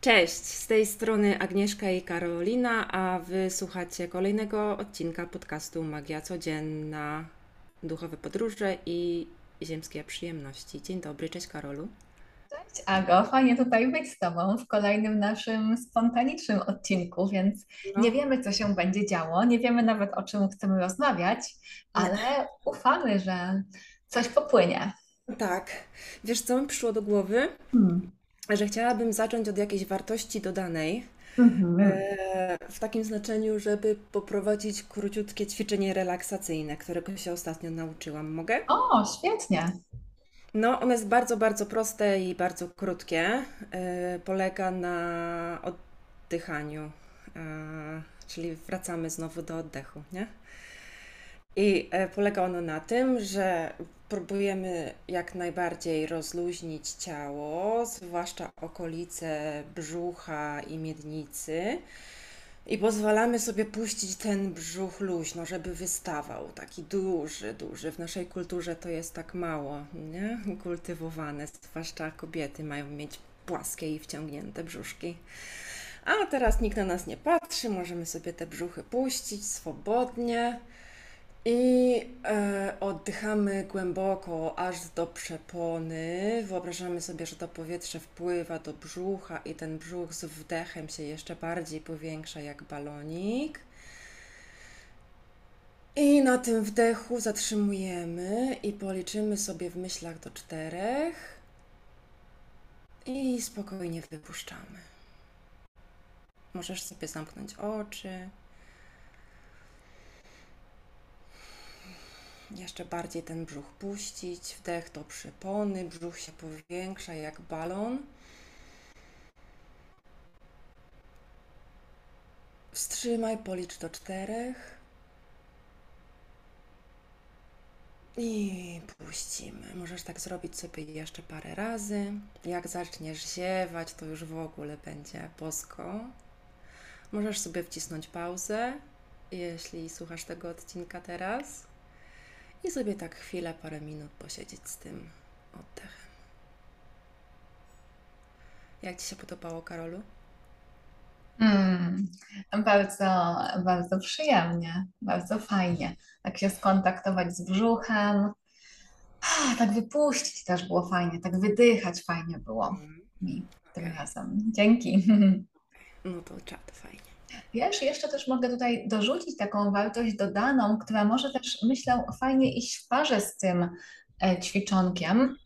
Cześć, z tej strony Agnieszka i Karolina, a wy słuchacie kolejnego odcinka podcastu Magia Codzienna, duchowe podróże i ziemskie przyjemności. Dzień dobry, cześć Karolu. Cześć Ago, fajnie tutaj być z Tobą w kolejnym naszym spontanicznym odcinku, więc No, nie wiemy, co się będzie działo, nie wiemy nawet, o czym chcemy rozmawiać, ale ufamy, że coś popłynie. Tak, wiesz co mi przyszło do głowy? Hmm. Że chciałabym zacząć od jakiejś wartości dodanej, Mhm. e, w takim znaczeniu, żeby poprowadzić króciutkie ćwiczenie relaksacyjne, którego się ostatnio nauczyłam. Mogę? O, świetnie. No, ono jest bardzo, bardzo proste i bardzo krótkie. E, polega na oddychaniu, e, czyli wracamy znowu do oddechu, nie? I polega ono na tym, że próbujemy jak najbardziej rozluźnić ciało, zwłaszcza okolice brzucha i miednicy. I pozwalamy sobie puścić ten brzuch luźno, żeby wystawał, taki duży, duży. W naszej kulturze to jest tak mało, nie? Kultywowane, zwłaszcza kobiety mają mieć płaskie i wciągnięte brzuszki. A teraz nikt na nas nie patrzy, możemy sobie te brzuchy puścić swobodnie i e, oddychamy głęboko aż do przepony. Wyobrażamy sobie, że to powietrze wpływa do brzucha i ten brzuch z wdechem się jeszcze bardziej powiększa jak balonik. I na tym wdechu zatrzymujemy i policzymy sobie w myślach do czterech i spokojnie wypuszczamy. Możesz sobie zamknąć oczy. Jeszcze bardziej ten brzuch puścić. Wdech do przypony, brzuch się powiększa jak balon. Wstrzymaj, policz do czterech i puścimy. Możesz tak zrobić sobie jeszcze parę razy. Jak zaczniesz ziewać, to już w ogóle będzie bosko. Możesz sobie wcisnąć pauzę, jeśli słuchasz tego odcinka teraz. I sobie tak chwilę, parę minut posiedzieć z tym oddechem. Jak Ci się podobało, Karolu? Hmm. Bardzo, bardzo przyjemnie, bardzo fajnie. Tak się skontaktować z brzuchem, Ah, tak wypuścić też było fajnie, tak wydychać fajnie było Mm, mi tym Okej, razem. Dzięki. no to czad, fajnie. Wiesz, jeszcze też mogę tutaj dorzucić taką wartość dodaną, która może też, myślę, fajnie iść w parze z tym e, ćwiczonkiem.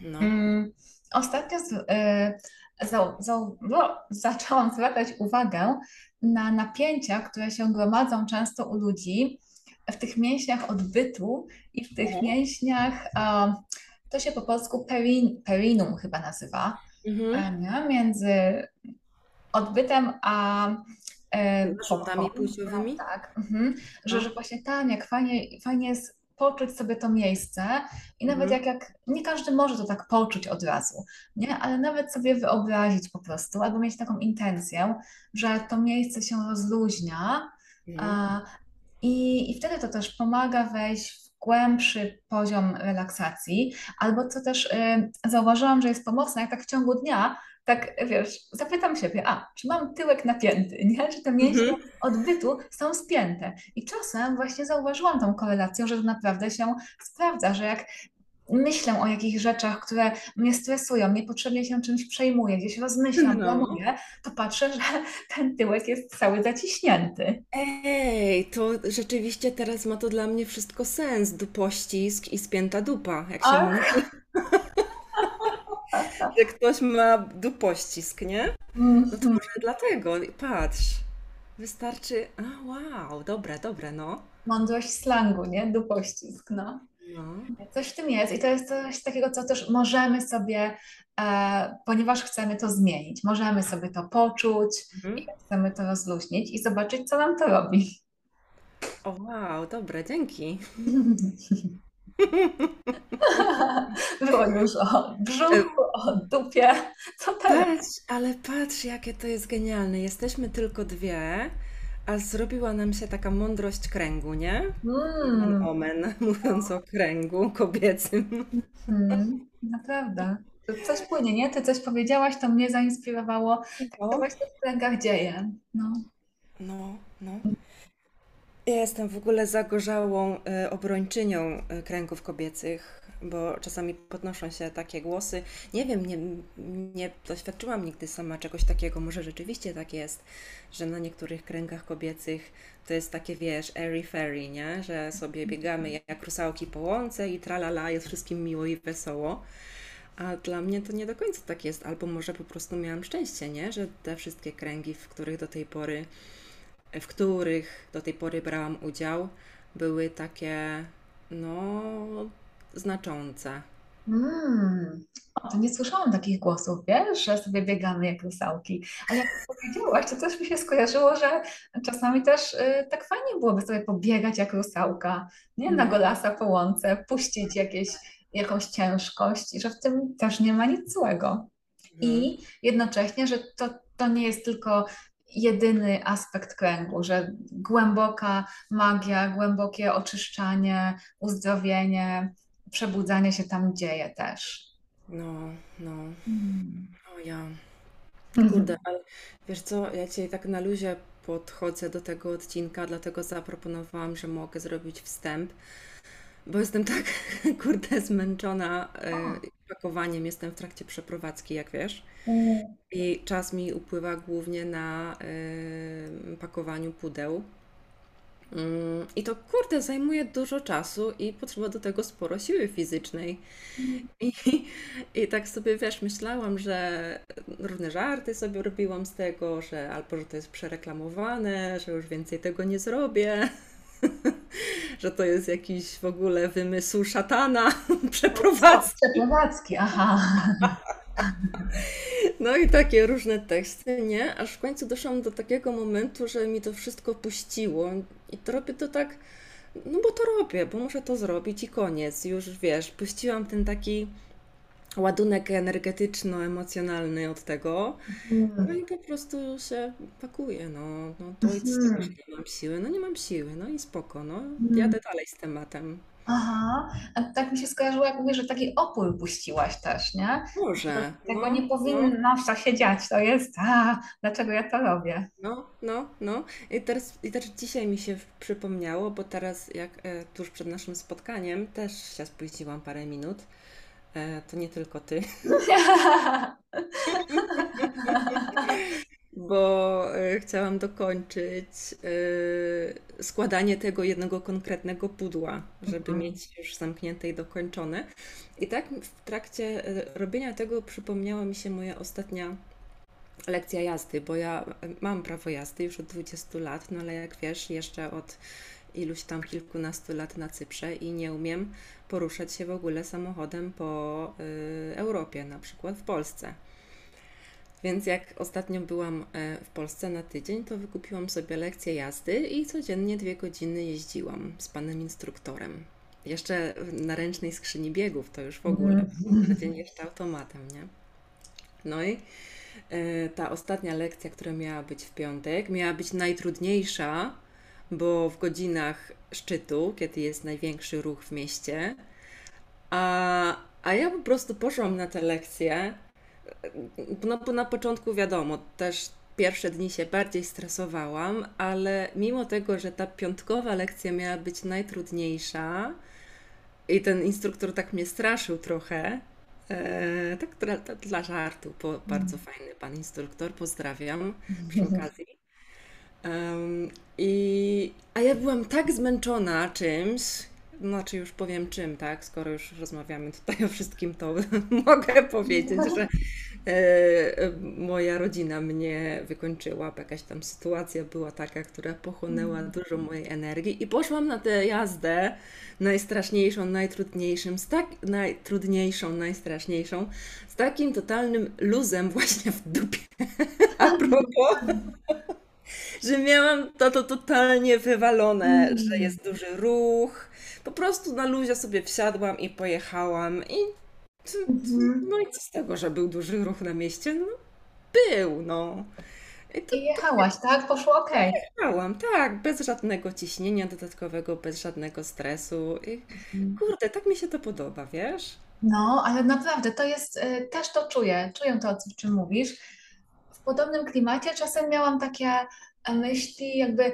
No, Mm, Ostatnio z, e, no, zaczęłam zwracać uwagę na napięcia, które się gromadzą często u ludzi w tych mięśniach odbytu i w tych Mhm. mięśniach, to się po polsku perin, perinum chyba nazywa, mhm. e? Między odbytem a Narządami popką. No, płciowymi? tak, mhm. Że, że No, właśnie tam, jak fajnie, fajnie jest poczuć sobie to miejsce i nawet mhm. jak, jak nie każdy może to tak poczuć od razu, nie? Ale nawet sobie wyobrazić po prostu, albo mieć taką intencję, że to miejsce się rozluźnia, Mhm. a, i, I wtedy to też pomaga wejść w głębszy poziom relaksacji, albo co też y, zauważyłam, że jest pomocne, jak tak w ciągu dnia, tak wiesz, zapytam siebie, a czy mam tyłek napięty, nie? Czy te mięśnie Mhm. odbytu są spięte? I czasem właśnie zauważyłam tą korelację, że to naprawdę się sprawdza, że jak myślę o jakichś rzeczach, które mnie stresują, niepotrzebnie się czymś przejmuję, gdzieś rozmyślam, No. planuję, to patrzę, że ten tyłek jest cały zaciśnięty. Ej, to rzeczywiście teraz ma to dla mnie wszystko sens. Dupościsk i spięta dupa, jak się mówi, że ktoś ma dupościsk, nie? No to Mhm. może dlatego. Patrz, wystarczy. A, wow, dobre, dobre, no. Mądrość slangu, nie? Dupościsk, no. No. Coś w tym jest i to jest coś takiego, co też możemy sobie, e, ponieważ chcemy to zmienić, możemy sobie to poczuć i Mhm. chcemy to rozluźnić i zobaczyć, co nam to robi. O, wow, dobre, dzięki. Było już o brzuchu, o dupie, co teraz? Patrz, ale patrz, jakie to jest genialne. Jesteśmy tylko dwie, a zrobiła nam się taka mądrość kręgu, nie? Mm, omen, mówiąc o kręgu kobiecym. mm, naprawdę. Coś płynie, nie? Ty coś powiedziałaś, to mnie zainspirowało. Tak to właśnie w kręgach dzieje. No. no, no. Ja jestem w ogóle zagorzałą e, obrończynią e, kręgów kobiecych, bo czasami podnoszą się takie głosy. Nie wiem, nie, nie doświadczyłam nigdy sama czegoś takiego. Może rzeczywiście tak jest, że na niektórych kręgach kobiecych to jest takie, wiesz, airy-fairy, nie? Że sobie biegamy jak rusałki po łące i tralala, jest wszystkim miło i wesoło. A dla mnie to nie do końca tak jest, albo może po prostu miałam szczęście, nie? Że te wszystkie kręgi, w których do tej pory w których do tej pory brałam udział, były takie, no, znaczące. Mm. O, to nie słyszałam takich głosów, wiesz, że sobie biegamy jak rusałki. A jak powiedziałaś, to też mi się skojarzyło, że czasami też y, tak fajnie byłoby sobie pobiegać jak rusałka, nie? Na No, golasa po łące, puścić jakieś, jakąś ciężkość i że w tym też nie ma nic złego. no, I jednocześnie, że to, to nie jest tylko jedyny aspekt kręgu, że głęboka magia, głębokie oczyszczanie, uzdrowienie, przebudzanie się tam dzieje też. no, no. Mm. O ja. Mhm. Kurde, ale wiesz co, ja dzisiaj tak na luzie podchodzę do tego odcinka, dlatego zaproponowałam, że mogę zrobić wstęp, bo jestem tak, kurde, zmęczona e, O. pakowaniem. Jestem w trakcie przeprowadzki, jak wiesz. I czas mi upływa głównie na e, pakowaniu pudeł. Mm, I to kurde zajmuje dużo czasu i potrzeba do tego sporo siły fizycznej. I, I tak sobie wiesz, myślałam, że różne żarty sobie robiłam z tego, że albo że to jest przereklamowane, że już więcej tego nie zrobię, że to jest jakiś w ogóle wymysł szatana, przeprowadzki. przeprowadzki, aha. No i takie różne teksty, nie? Aż w końcu doszłam do takiego momentu, że mi to wszystko puściło i to robię to tak, no bo to robię, bo muszę to zrobić i koniec. Już wiesz, puściłam ten taki ładunek energetyczno-emocjonalny od tego, no i po prostu się pakuję, no, no to i co z tego, że Mhm. nie mam siły? No nie mam siły, no i spoko, no Mm. jadę dalej z tematem. Aha, a tak mi się skojarzyło, jak mówisz, że taki opór puściłaś też, nie? Że Może, tego nie no, no. powinno się dziać, to jest, a, dlaczego ja to robię? No, no, no. I teraz, i też dzisiaj mi się przypomniało, bo teraz jak e, tuż przed naszym spotkaniem też się spóźniłam parę minut. E, to nie tylko ty, bo e, chciałam dokończyć e, składanie tego jednego konkretnego pudła, żeby Mhm. mieć już zamknięte i dokończone. I tak w trakcie robienia tego przypomniała mi się moja ostatnia lekcja jazdy, bo ja mam prawo jazdy już od 20 lat, no ale jak wiesz, jeszcze od iluś tam kilkunastu lat na Cyprze i nie umiem poruszać się w ogóle samochodem po y, Europie, na przykład w Polsce. Więc jak ostatnio byłam e, w Polsce na tydzień, to wykupiłam sobie lekcję jazdy i codziennie dwie godziny jeździłam z panem instruktorem. Jeszcze na ręcznej skrzyni biegów, to już w ogóle, na dzień jeszcze automatem, nie? No i E, ta ostatnia lekcja, która miała być w piątek, miała być najtrudniejsza, bo w godzinach szczytu, kiedy jest największy ruch w mieście, a, a ja po prostu poszłam na tę lekcję, no bo na początku wiadomo, też pierwsze dni się bardziej stresowałam, ale mimo tego, że ta piątkowa lekcja miała być najtrudniejsza, i ten instruktor tak mnie straszył trochę. E, tak dla, dla żartu, po, bardzo fajny pan instruktor, pozdrawiam przy okazji. Em, i, a ja byłam tak zmęczona czymś, znaczy już powiem czym, tak, skoro już rozmawiamy tutaj o wszystkim, to mogę powiedzieć, że e, moja rodzina mnie wykończyła, jakaś tam sytuacja była taka, która pochłonęła dużo mojej energii i poszłam na tę jazdę najstraszniejszą, najtrudniejszym, z tak, najtrudniejszą, najstraszniejszą, z takim totalnym luzem właśnie w dupie. A propos że miałam to, to totalnie wywalone, że Mm. jest duży ruch. Po prostu na luzie sobie wsiadłam i pojechałam i Mhm. no i co z tego, że był duży ruch na mieście? No był, no. I to I jechałaś, tak? Poszło ok. jechałam, tak, bez żadnego ciśnienia dodatkowego, bez żadnego stresu. I kurde, tak mi się to podoba, wiesz? No, ale naprawdę to jest, y, też to czuję, czuję to, o czym mówisz. W podobnym klimacie czasem miałam takie e, myśli, jakby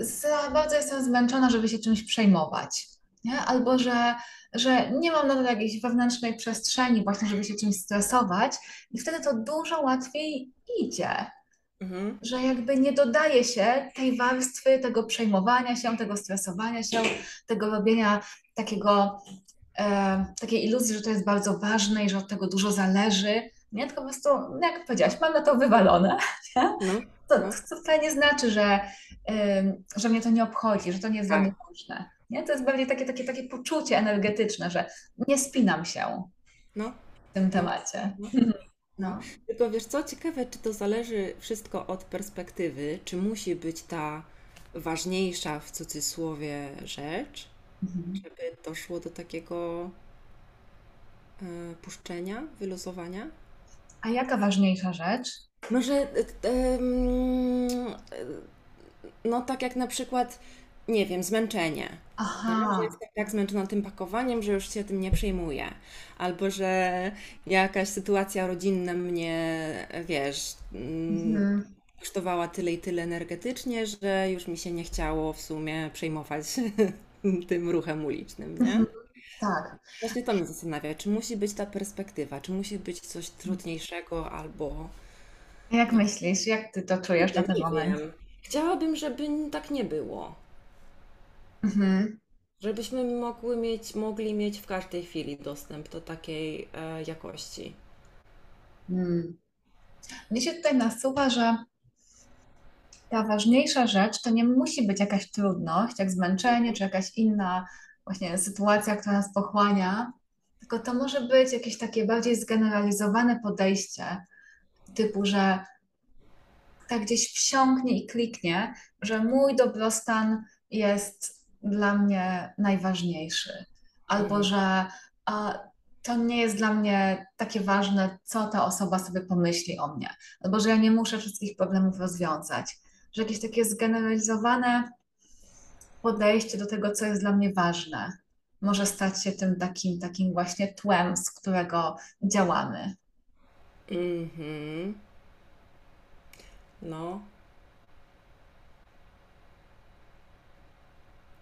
za bardzo jestem zmęczona, żeby się czymś przejmować, nie? Albo że, że nie mam nadal jakiejś wewnętrznej przestrzeni właśnie, żeby się czymś stresować i wtedy to dużo łatwiej idzie. Mhm. Że jakby nie dodaje się tej warstwy, tego przejmowania się, tego stresowania się, tego robienia takiego e, takiej iluzji, że to jest bardzo ważne i że od tego dużo zależy. Nie, tylko po prostu, no jak powiedziałaś, mam na to wywalone. Nie? No, To, no, to wcale nie znaczy, że, ym, że mnie to nie obchodzi, że to nie jest dla tak. mnie ważne. Nie? To jest bardziej takie, takie, takie poczucie energetyczne, że nie spinam się no, w tym temacie. no. No. Tylko wiesz co, ciekawe, czy to zależy wszystko od perspektywy, czy musi być ta ważniejsza w cudzysłowie rzecz, Mhm. żeby doszło do takiego e, puszczenia, wyluzowania? A jaka ważniejsza rzecz? Może, e, em, e, no tak jak na przykład, nie wiem, zmęczenie. Aha. jestem tak zmęczona tym pakowaniem, że już się tym nie przejmuję. Albo że jakaś sytuacja rodzinna mnie, wiesz, mm, Mhm. kosztowała tyle i tyle energetycznie, że już mi się nie chciało w sumie przejmować tym ruchem ulicznym, nie? Mhm. Tak. Właśnie to mnie zastanawia, czy musi być ta perspektywa, czy musi być coś trudniejszego, albo Jak myślisz, jak ty to czujesz na kurde, ten moment? wiem. Chciałabym, żeby tak nie było. Mhm. Żebyśmy mogły mieć, mogli mieć w każdej chwili dostęp do takiej e, jakości. Mm. Mnie się tutaj nasuwa, że ta ważniejsza rzecz to nie musi być jakaś trudność, jak zmęczenie, czy jakaś inna właśnie sytuacja, która nas pochłania, tylko to może być jakieś takie bardziej zgeneralizowane podejście, typu, że tak gdzieś wsiąknie i kliknie, że mój dobrostan jest dla mnie najważniejszy, albo Mhm. że a, to nie jest dla mnie takie ważne, co ta osoba sobie pomyśli o mnie, albo że ja nie muszę wszystkich problemów rozwiązać, że jakieś takie zgeneralizowane podejście do tego, co jest dla mnie ważne, może stać się tym takim, takim właśnie tłem, z którego działamy. Mhm. No,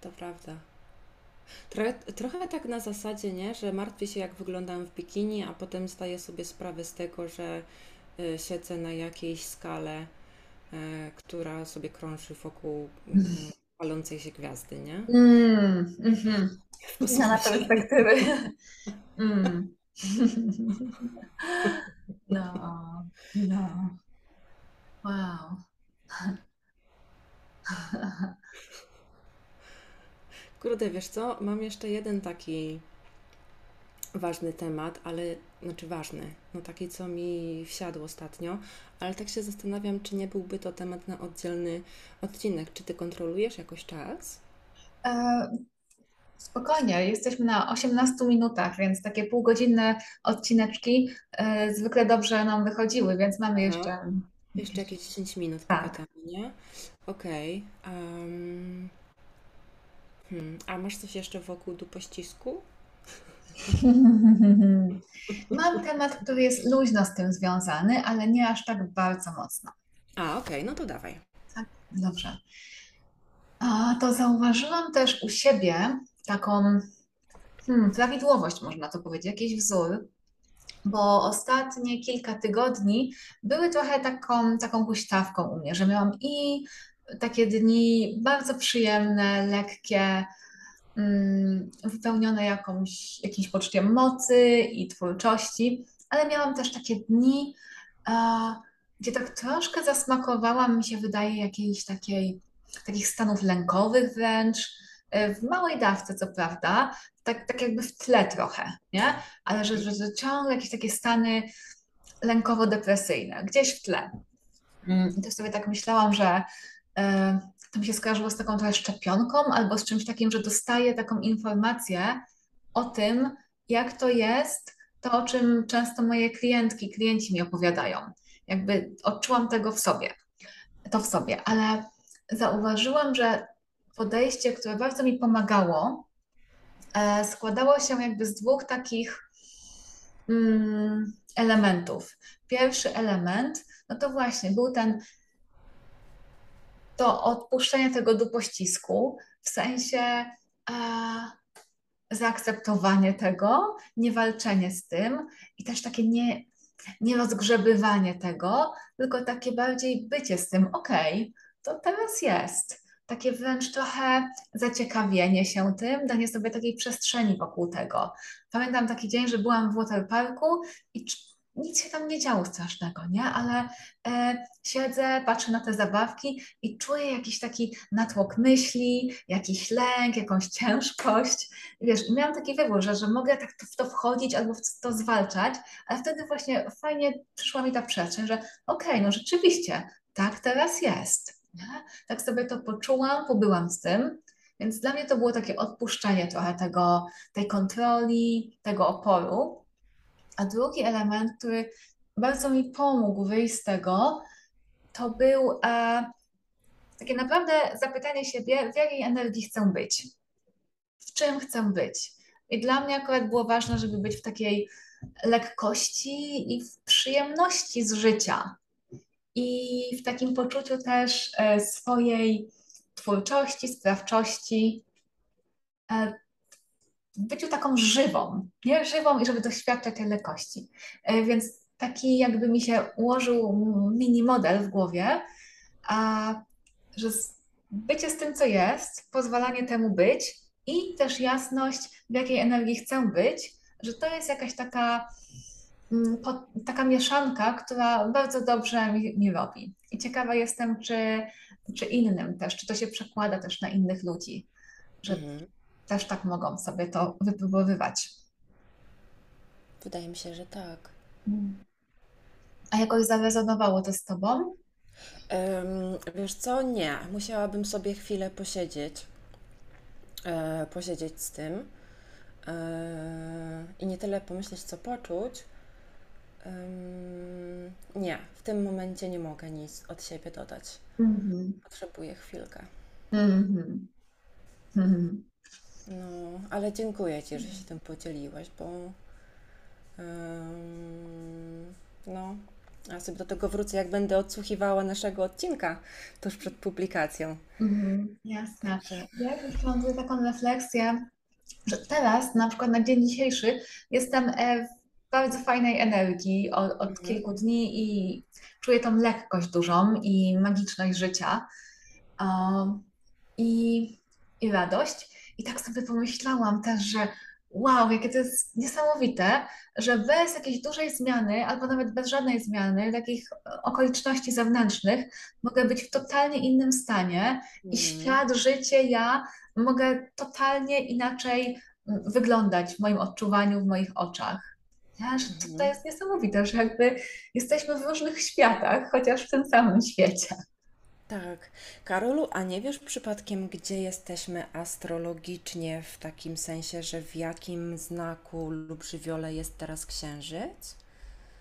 to prawda. Trochę, trochę tak na zasadzie, nie? Że martwię się, jak wyglądam w bikini, a potem zdaję sobie sprawę z tego, że y, siedzę na jakiejś skale, y, która sobie krąży wokół mm, palącej się gwiazdy, nie? Mm, mhm. Zmiana kosmosie. perspektywy. Mm. No, no. Wow. Kurde, wiesz co? Mam jeszcze jeden taki ważny temat, ale znaczy ważny, no taki, co mi wsiadł ostatnio, ale tak się zastanawiam, czy nie byłby to temat na oddzielny odcinek. Czy ty kontrolujesz jakoś czas? E, spokojnie, jesteśmy na 18 minutach, więc takie półgodzinne odcineczki e, zwykle dobrze nam wychodziły, więc mamy jeszcze jeszcze jakieś... jakieś 10 minut Tak. pogadamy, nie? Okej. em, hmm, a masz coś jeszcze wokół dupościsku? Mam temat, który jest luźno z tym związany, ale nie aż tak bardzo mocno. A, okej, no to dawaj. Tak, dobrze. A to zauważyłam też u siebie taką hmm, prawidłowość, można to powiedzieć, jakiś wzór, bo ostatnie kilka tygodni były trochę taką, taką huśtawką u mnie, że miałam i takie dni bardzo przyjemne, lekkie, wypełnione jakąś, jakimś poczuciem mocy i twórczości, ale miałam też takie dni, gdzie tak troszkę zasmakowała mi się wydaje jakiejś takiej, takich stanów lękowych wręcz, e, w małej dawce co prawda, tak, tak jakby w tle trochę, nie? Ale że, że, że ciągle jakieś takie stany lękowo-depresyjne, gdzieś w tle. Mm, I też sobie tak myślałam, że e, to mi się skojarzyło z taką trochę szczepionką albo z czymś takim, że dostaję taką informację o tym, jak to jest, to o czym często moje klientki, klienci mi opowiadają. Jakby odczułam tego w sobie, to w sobie, ale zauważyłam, że podejście, które bardzo mi pomagało, e, składało się jakby z dwóch takich mm, elementów. Pierwszy element, no to właśnie był ten to odpuszczenie tego dupościsku, w sensie e, zaakceptowanie tego, nie walczenie z tym i też takie nie, nie rozgrzebywanie tego, tylko takie bardziej bycie z tym, okej, okay, to teraz jest. Takie wręcz trochę zaciekawienie się tym, danie sobie takiej przestrzeni wokół tego. Pamiętam taki dzień, że byłam w waterparku i nic się tam nie działo strasznego, nie? Ale e, siedzę, patrzę na te zabawki i czuję jakiś taki natłok myśli, jakiś lęk, jakąś ciężkość. Wiesz, i miałam taki wybór, że, że mogę tak w to wchodzić albo w to zwalczać, ale wtedy właśnie fajnie przyszła mi ta przestrzeń, że okej, okay, no rzeczywiście, tak teraz jest. Nie? Tak sobie to poczułam, pobyłam z tym. Więc dla mnie to było takie odpuszczenie trochę tego, tej kontroli, tego oporu. A drugi element, który bardzo mi pomógł wyjść z tego, to był e, takie naprawdę zapytanie siebie, w jakiej energii chcę być, w czym chcę być. I dla mnie akurat było ważne, żeby być w takiej lekkości i w przyjemności z życia. I w takim poczuciu też e, swojej twórczości, sprawczości, e, w byciu taką żywą, nie? Żywą i żeby doświadczać tej lekkości. E, więc taki jakby mi się ułożył mini model w głowie, a że bycie z tym, co jest, pozwalanie temu być i też jasność, w jakiej energii chcę być, że to jest jakaś taka, mm, taka mieszanka, która bardzo dobrze mi, mi robi. I ciekawa jestem, czy, czy innym też, czy to się przekłada też na innych ludzi, że mhm też tak mogą sobie to wypróbowywać. Wydaje mi się, że tak. A jakoś zarezonowało to z Tobą? Um, wiesz co? Nie. Musiałabym sobie chwilę posiedzieć. E, posiedzieć z tym. E, I nie tyle pomyśleć, co poczuć. Um, nie, w tym momencie nie mogę nic od siebie dodać. Mm-hmm. Potrzebuję chwilkę. Mm-hmm. Mm-hmm. No, ale dziękuję Ci, że się tym podzieliłaś, bo no, ja sobie do tego wrócę, jak będę odsłuchiwała naszego odcinka tuż przed publikacją. Mhm, jasne. Ja już mam tutaj taką refleksję, że teraz, na przykład na dzień dzisiejszy, jestem e, w bardzo fajnej energii od, od mhm. kilku dni i czuję tą lekkość dużą i magiczność życia um, i, i radość. I tak sobie pomyślałam też, że wow, jakie to jest niesamowite, że bez jakiejś dużej zmiany, albo nawet bez żadnej zmiany, takich okoliczności zewnętrznych, mogę być w totalnie innym stanie i mhm. świat, życie, ja mogę totalnie inaczej wyglądać w moim odczuwaniu, w moich oczach. Ja, że to, to mhm. jest niesamowite, że jakby jesteśmy w różnych światach, chociaż w tym samym świecie. Tak. Karolu, a nie wiesz przypadkiem, gdzie jesteśmy astrologicznie w takim sensie, że w jakim znaku lub żywiole jest teraz księżyc?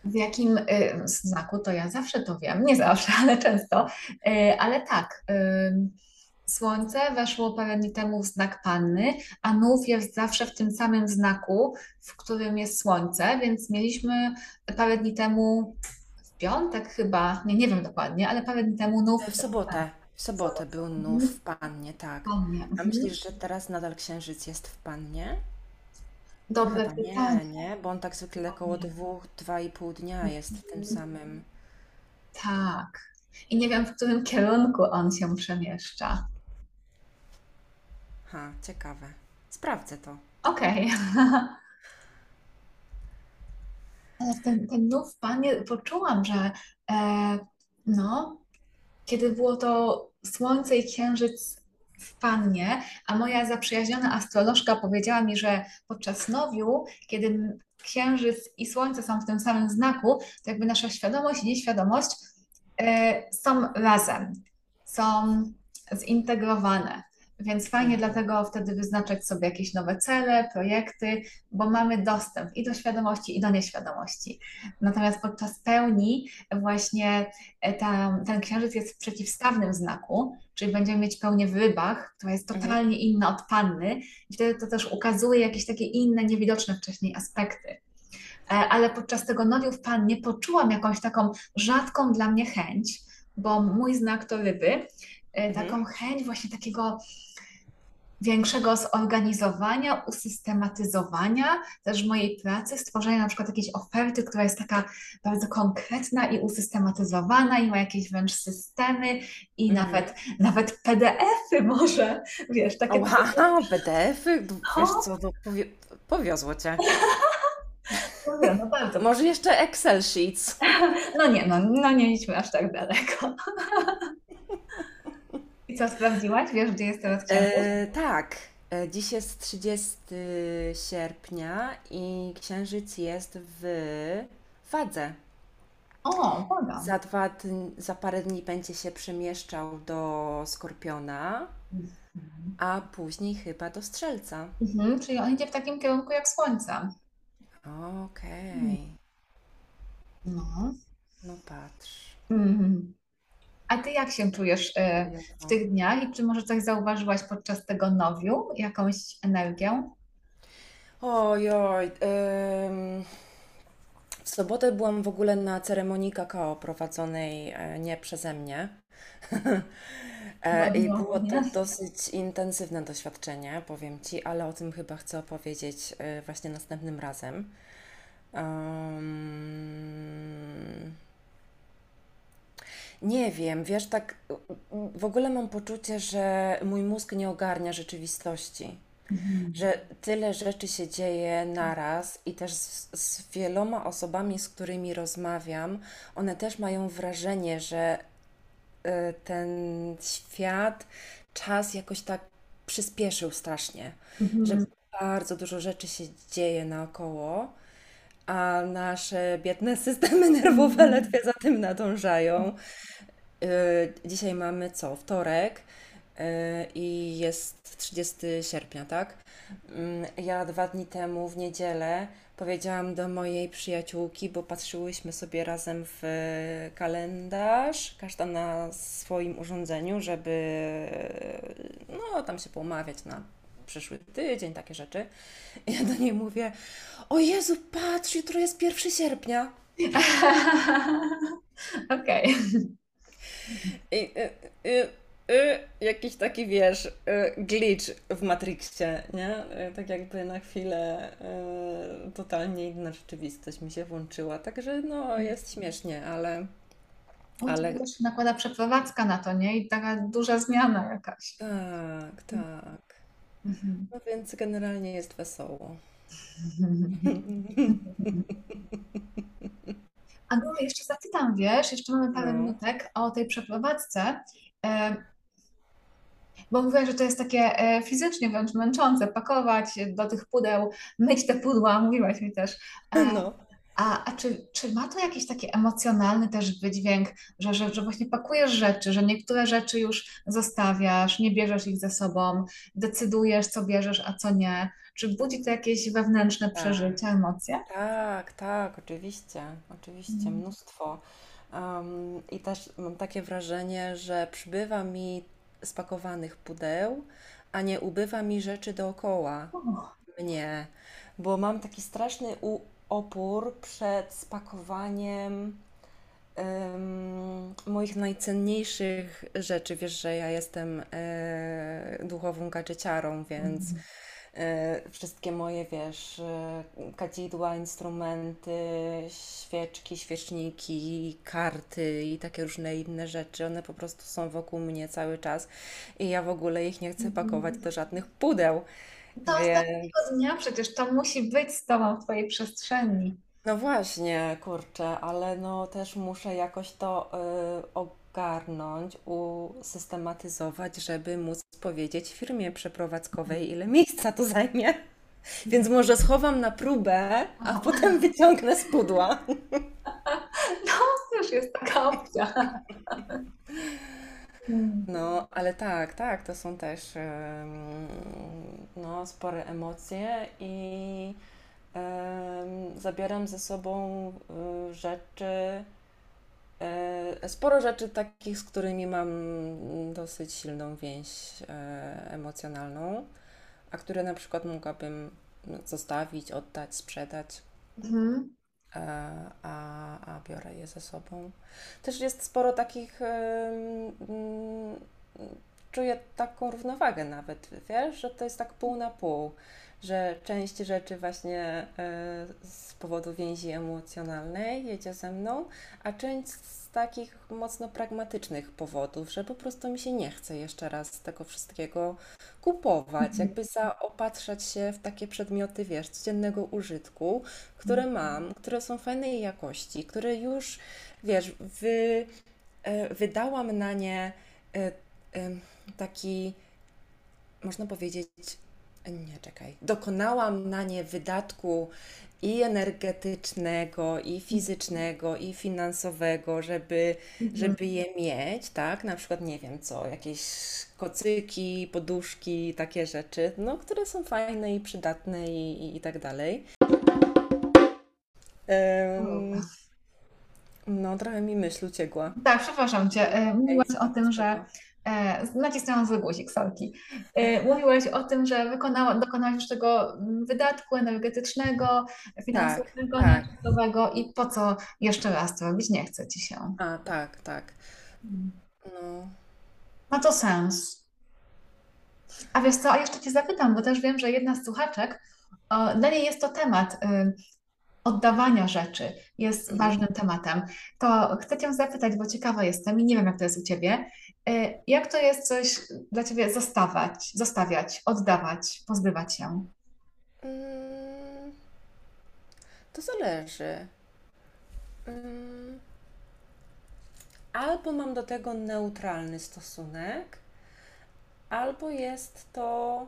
W jakim y, znaku to ja zawsze to wiem, nie zawsze, ale często, y, ale tak. Y, Słońce weszło parę dni temu w znak Panny, a Nów jest zawsze w tym samym znaku, w którym jest Słońce, więc mieliśmy parę dni temu piątek chyba, nie, nie wiem dokładnie, ale parę dni temu nów. W sobotę. W sobotę był nów w Pannie, tak. Pannie. A mhm. myślisz, że teraz nadal księżyc jest w Pannie? Dobre Chyba pytanie. Nie, nie, bo on tak zwykle około dwóch, dwa i pół dnia jest w tym samym. Tak. I nie wiem, w którym kierunku on się przemieszcza. Ha, ciekawe. Sprawdzę to. Okej. Okay. Ten, ten nów Panie poczułam, że e, no, kiedy było to Słońce i Księżyc w Pannie, a moja zaprzyjaźniona astrolożka powiedziała mi, że podczas nowiu, kiedy Księżyc i Słońce są w tym samym znaku, to jakby nasza świadomość i nieświadomość e, są razem, są zintegrowane. Więc fajnie dlatego wtedy wyznaczać sobie jakieś nowe cele, projekty, bo mamy dostęp i do świadomości, i do nieświadomości. Natomiast podczas pełni właśnie e, ta, ten księżyc jest w przeciwstawnym znaku, czyli będziemy mieć pełnię w rybach, która jest mhm. totalnie inna od panny i wtedy to też ukazuje jakieś takie inne, niewidoczne wcześniej aspekty. e, ale podczas tego nowiu w pannie poczułam jakąś taką rzadką dla mnie chęć, bo mój znak to ryby, e, Mhm. taką chęć właśnie takiego większego zorganizowania, usystematyzowania też mojej pracy, stworzenia na przykład jakiejś oferty, która jest taka bardzo konkretna i usystematyzowana i ma jakieś wręcz systemy i Mhm. nawet, nawet PDF-y może, wiesz, takie Wow, PDF-y? Wiesz co, to powie powiozło cię. no no bardzo. Może jeszcze Excel Sheets. No nie, no, no nie idźmy aż tak daleko. I co sprawdziłaś? Wiesz, gdzie jest teraz księżyc? E, tak, e, dziś jest 30 sierpnia i księżyc jest w Wadze. O, woda. Za dwa za parę dni będzie się przemieszczał do Skorpiona, Mhm. a później chyba do Strzelca. Mhm, czyli on idzie w takim kierunku jak słońce. Mm, Okej, No. no patrz. Mhm. A ty jak się czujesz e, w tych dniach i czy może coś zauważyłaś podczas tego nowiu? Jakąś energię? Ojoj, ym, w sobotę byłam w ogóle na ceremonii kakao prowadzonej e, nie przeze mnie. E, I było to dosyć intensywne doświadczenie, powiem Ci, ale o tym chyba chcę opowiedzieć właśnie następnym razem. Ym, nie wiem, wiesz, tak w ogóle mam poczucie, że mój mózg nie ogarnia rzeczywistości. Mhm. Że tyle rzeczy się dzieje naraz i też z, z wieloma osobami, z którymi rozmawiam, one też mają wrażenie, że y, ten świat, czas jakoś tak przyspieszył strasznie, że Mhm. bardzo dużo rzeczy się dzieje naokoło, a nasze biedne systemy nerwowe Mhm. ledwie za tym nadążają. Y, Dzisiaj mamy co? Wtorek y, i jest 30 sierpnia, tak? Mm, Ja dwa dni temu w niedzielę powiedziałam do mojej przyjaciółki, bo patrzyłyśmy sobie razem w kalendarz, każda na swoim urządzeniu, żeby no tam się poumawiać na przyszły tydzień, takie rzeczy. I ja do niej mówię, o Jezu, patrz, jutro jest 1 sierpnia. Okej. I, y, y, y, jakiś taki, wiesz, y, glitch w Matrixie, nie? Y, Tak jakby na chwilę totalnie inna rzeczywistość mi się włączyła. Także no, jest śmiesznie, ale, ale też nakłada przeprowadzka na to, nie? I taka duża zmiana jakaś. tak, tak. Mhm. No więc generalnie jest wesoło. Agata, jeszcze zapytam, wiesz, jeszcze mamy parę No, minutek o tej przeprowadzce, e, bo mówiłaś, że to jest takie e, fizycznie wręcz męczące, pakować do tych pudeł, myć te pudła, mówiłaś mi też. E, no. A, a czy, czy ma to jakiś taki emocjonalny też wydźwięk, że, że, że właśnie pakujesz rzeczy, że niektóre rzeczy już zostawiasz, nie bierzesz ich ze sobą, decydujesz, co bierzesz, a co nie? Czy budzi to jakieś wewnętrzne Tak. przeżycia, emocje? Tak, tak, oczywiście, oczywiście, Mhm. mnóstwo. Em, I też mam takie wrażenie, że przybywa mi spakowanych pudeł, a nie ubywa mi rzeczy dookoła O, mnie, bo mam taki straszny u- opór przed spakowaniem em, moich najcenniejszych rzeczy. Wiesz, że ja jestem e, duchową gadżeciarą, więc mhm. e, wszystkie moje, wiesz, e, kadzidła, instrumenty, świeczki, świeczniki, karty i takie różne inne rzeczy, one po prostu są wokół mnie cały czas i ja w ogóle ich nie chcę pakować Mhm. do żadnych pudeł. Do Więc ostatniego dnia przecież to musi być z tobą w twojej przestrzeni. no właśnie, kurczę, ale no też muszę jakoś to y, ogarnąć, usystematyzować, żeby móc powiedzieć firmie przeprowadzkowej, ile miejsca to zajmie. Więc może schowam na próbę, a O, potem wyciągnę z pudła. no, też jest taka opcja. Mm. No, ale tak, tak, to są też no, spore emocje i zabieram ze sobą y, rzeczy, e, sporo rzeczy takich, z którymi mam dosyć silną więź e, emocjonalną, a które na przykład mogłabym zostawić, oddać, sprzedać. Mhm. E, a, a biorę je ze sobą. Też jest sporo takich. Mm, czuję taką równowagę nawet, wiesz, że to jest tak pół na pół, że część rzeczy właśnie e, z powodu więzi emocjonalnej jedzie ze mną, a część z takich mocno pragmatycznych powodów, że po prostu mi się nie chce jeszcze raz tego wszystkiego kupować, mhm. jakby zaopatrzać się w takie przedmioty, wiesz, codziennego użytku, które mhm. mam, które są fajnej jakości, które już, wiesz, wy, e, wydałam na nie e, taki, można powiedzieć, nie czekaj, dokonałam na nie wydatku i energetycznego, i fizycznego, i finansowego, żeby, mhm. żeby je mieć, tak? Na przykład, nie wiem co, jakieś kocyki, poduszki, takie rzeczy, no, które są fajne i przydatne i, i, i tak dalej. Um, no, trochę mi myśl uciekła. Tak, przepraszam Cię. E, mówiłaś o tym, że E, nacisnąłem zły guzik, sorki. E, mówiłeś o tym, że wykonała, dokonałaś już tego mm, wydatku energetycznego, finansowego, tak, tak. i po co jeszcze raz to robić? Nie chce Ci się. A, tak, tak. No. Ma to sens. A wiesz co, a jeszcze Cię zapytam, bo też wiem, że jedna z słuchaczek, o, dla niej jest to temat y, oddawania rzeczy, jest mhm. ważnym tematem. To chcę Cię zapytać, bo ciekawa jestem i nie wiem, jak to jest u Ciebie. E, jak to jest coś dla Ciebie zostawać, zostawiać, oddawać, pozbywać się? Mm, to zależy. Mm, albo mam do tego neutralny stosunek, albo jest to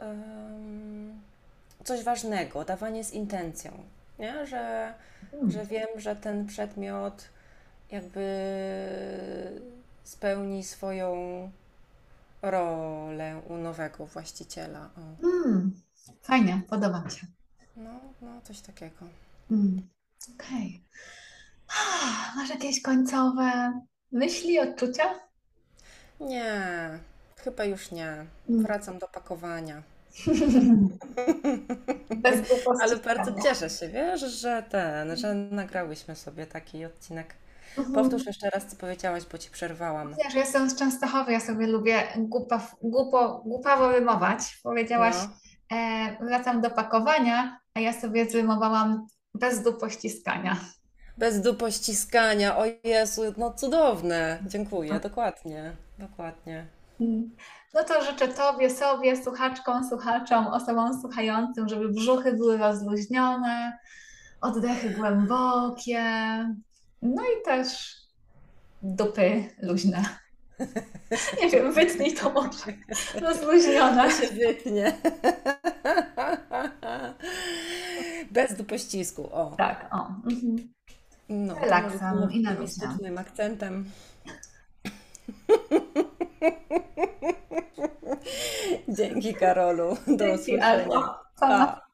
um, coś ważnego, dawanie z intencją, nie? Że, hmm. że wiem, że ten przedmiot jakby spełni swoją rolę u nowego właściciela. Mm, fajnie, podoba mi się. No, no coś takiego. Mm, Okej. Okay. Masz jakieś końcowe myśli, odczucia? Nie, chyba już nie. Mm. Wracam do pakowania. Ale bardzo cieszę się, wiesz, że ten, że nagrałyśmy sobie taki odcinek Mhm. Powtórz jeszcze raz, co powiedziałaś, bo ci przerwałam. Wiesz, ja jestem z Częstochowy, ja sobie lubię głupa, głupo, głupawo wymować. Powiedziałaś, no. e, wracam do pakowania, a ja sobie zwymowałam bez dupościskania. Bez dupościskania, o Jezu, no cudowne. Dziękuję, dokładnie, dokładnie. Mm. No to życzę Tobie, sobie, słuchaczkom, słuchaczom, osobom słuchającym, żeby brzuchy były rozluźnione, oddechy głębokie, no i też dupy luźne. Nie wiem, wytnij to może. Rozluźniona. się wytnie. Bez dupościsku, o. Tak, o. Mhm. No, Relaksem i. Z akcentem. Dzięki Karolu. Do Dzięki, usłyszenia. Pa.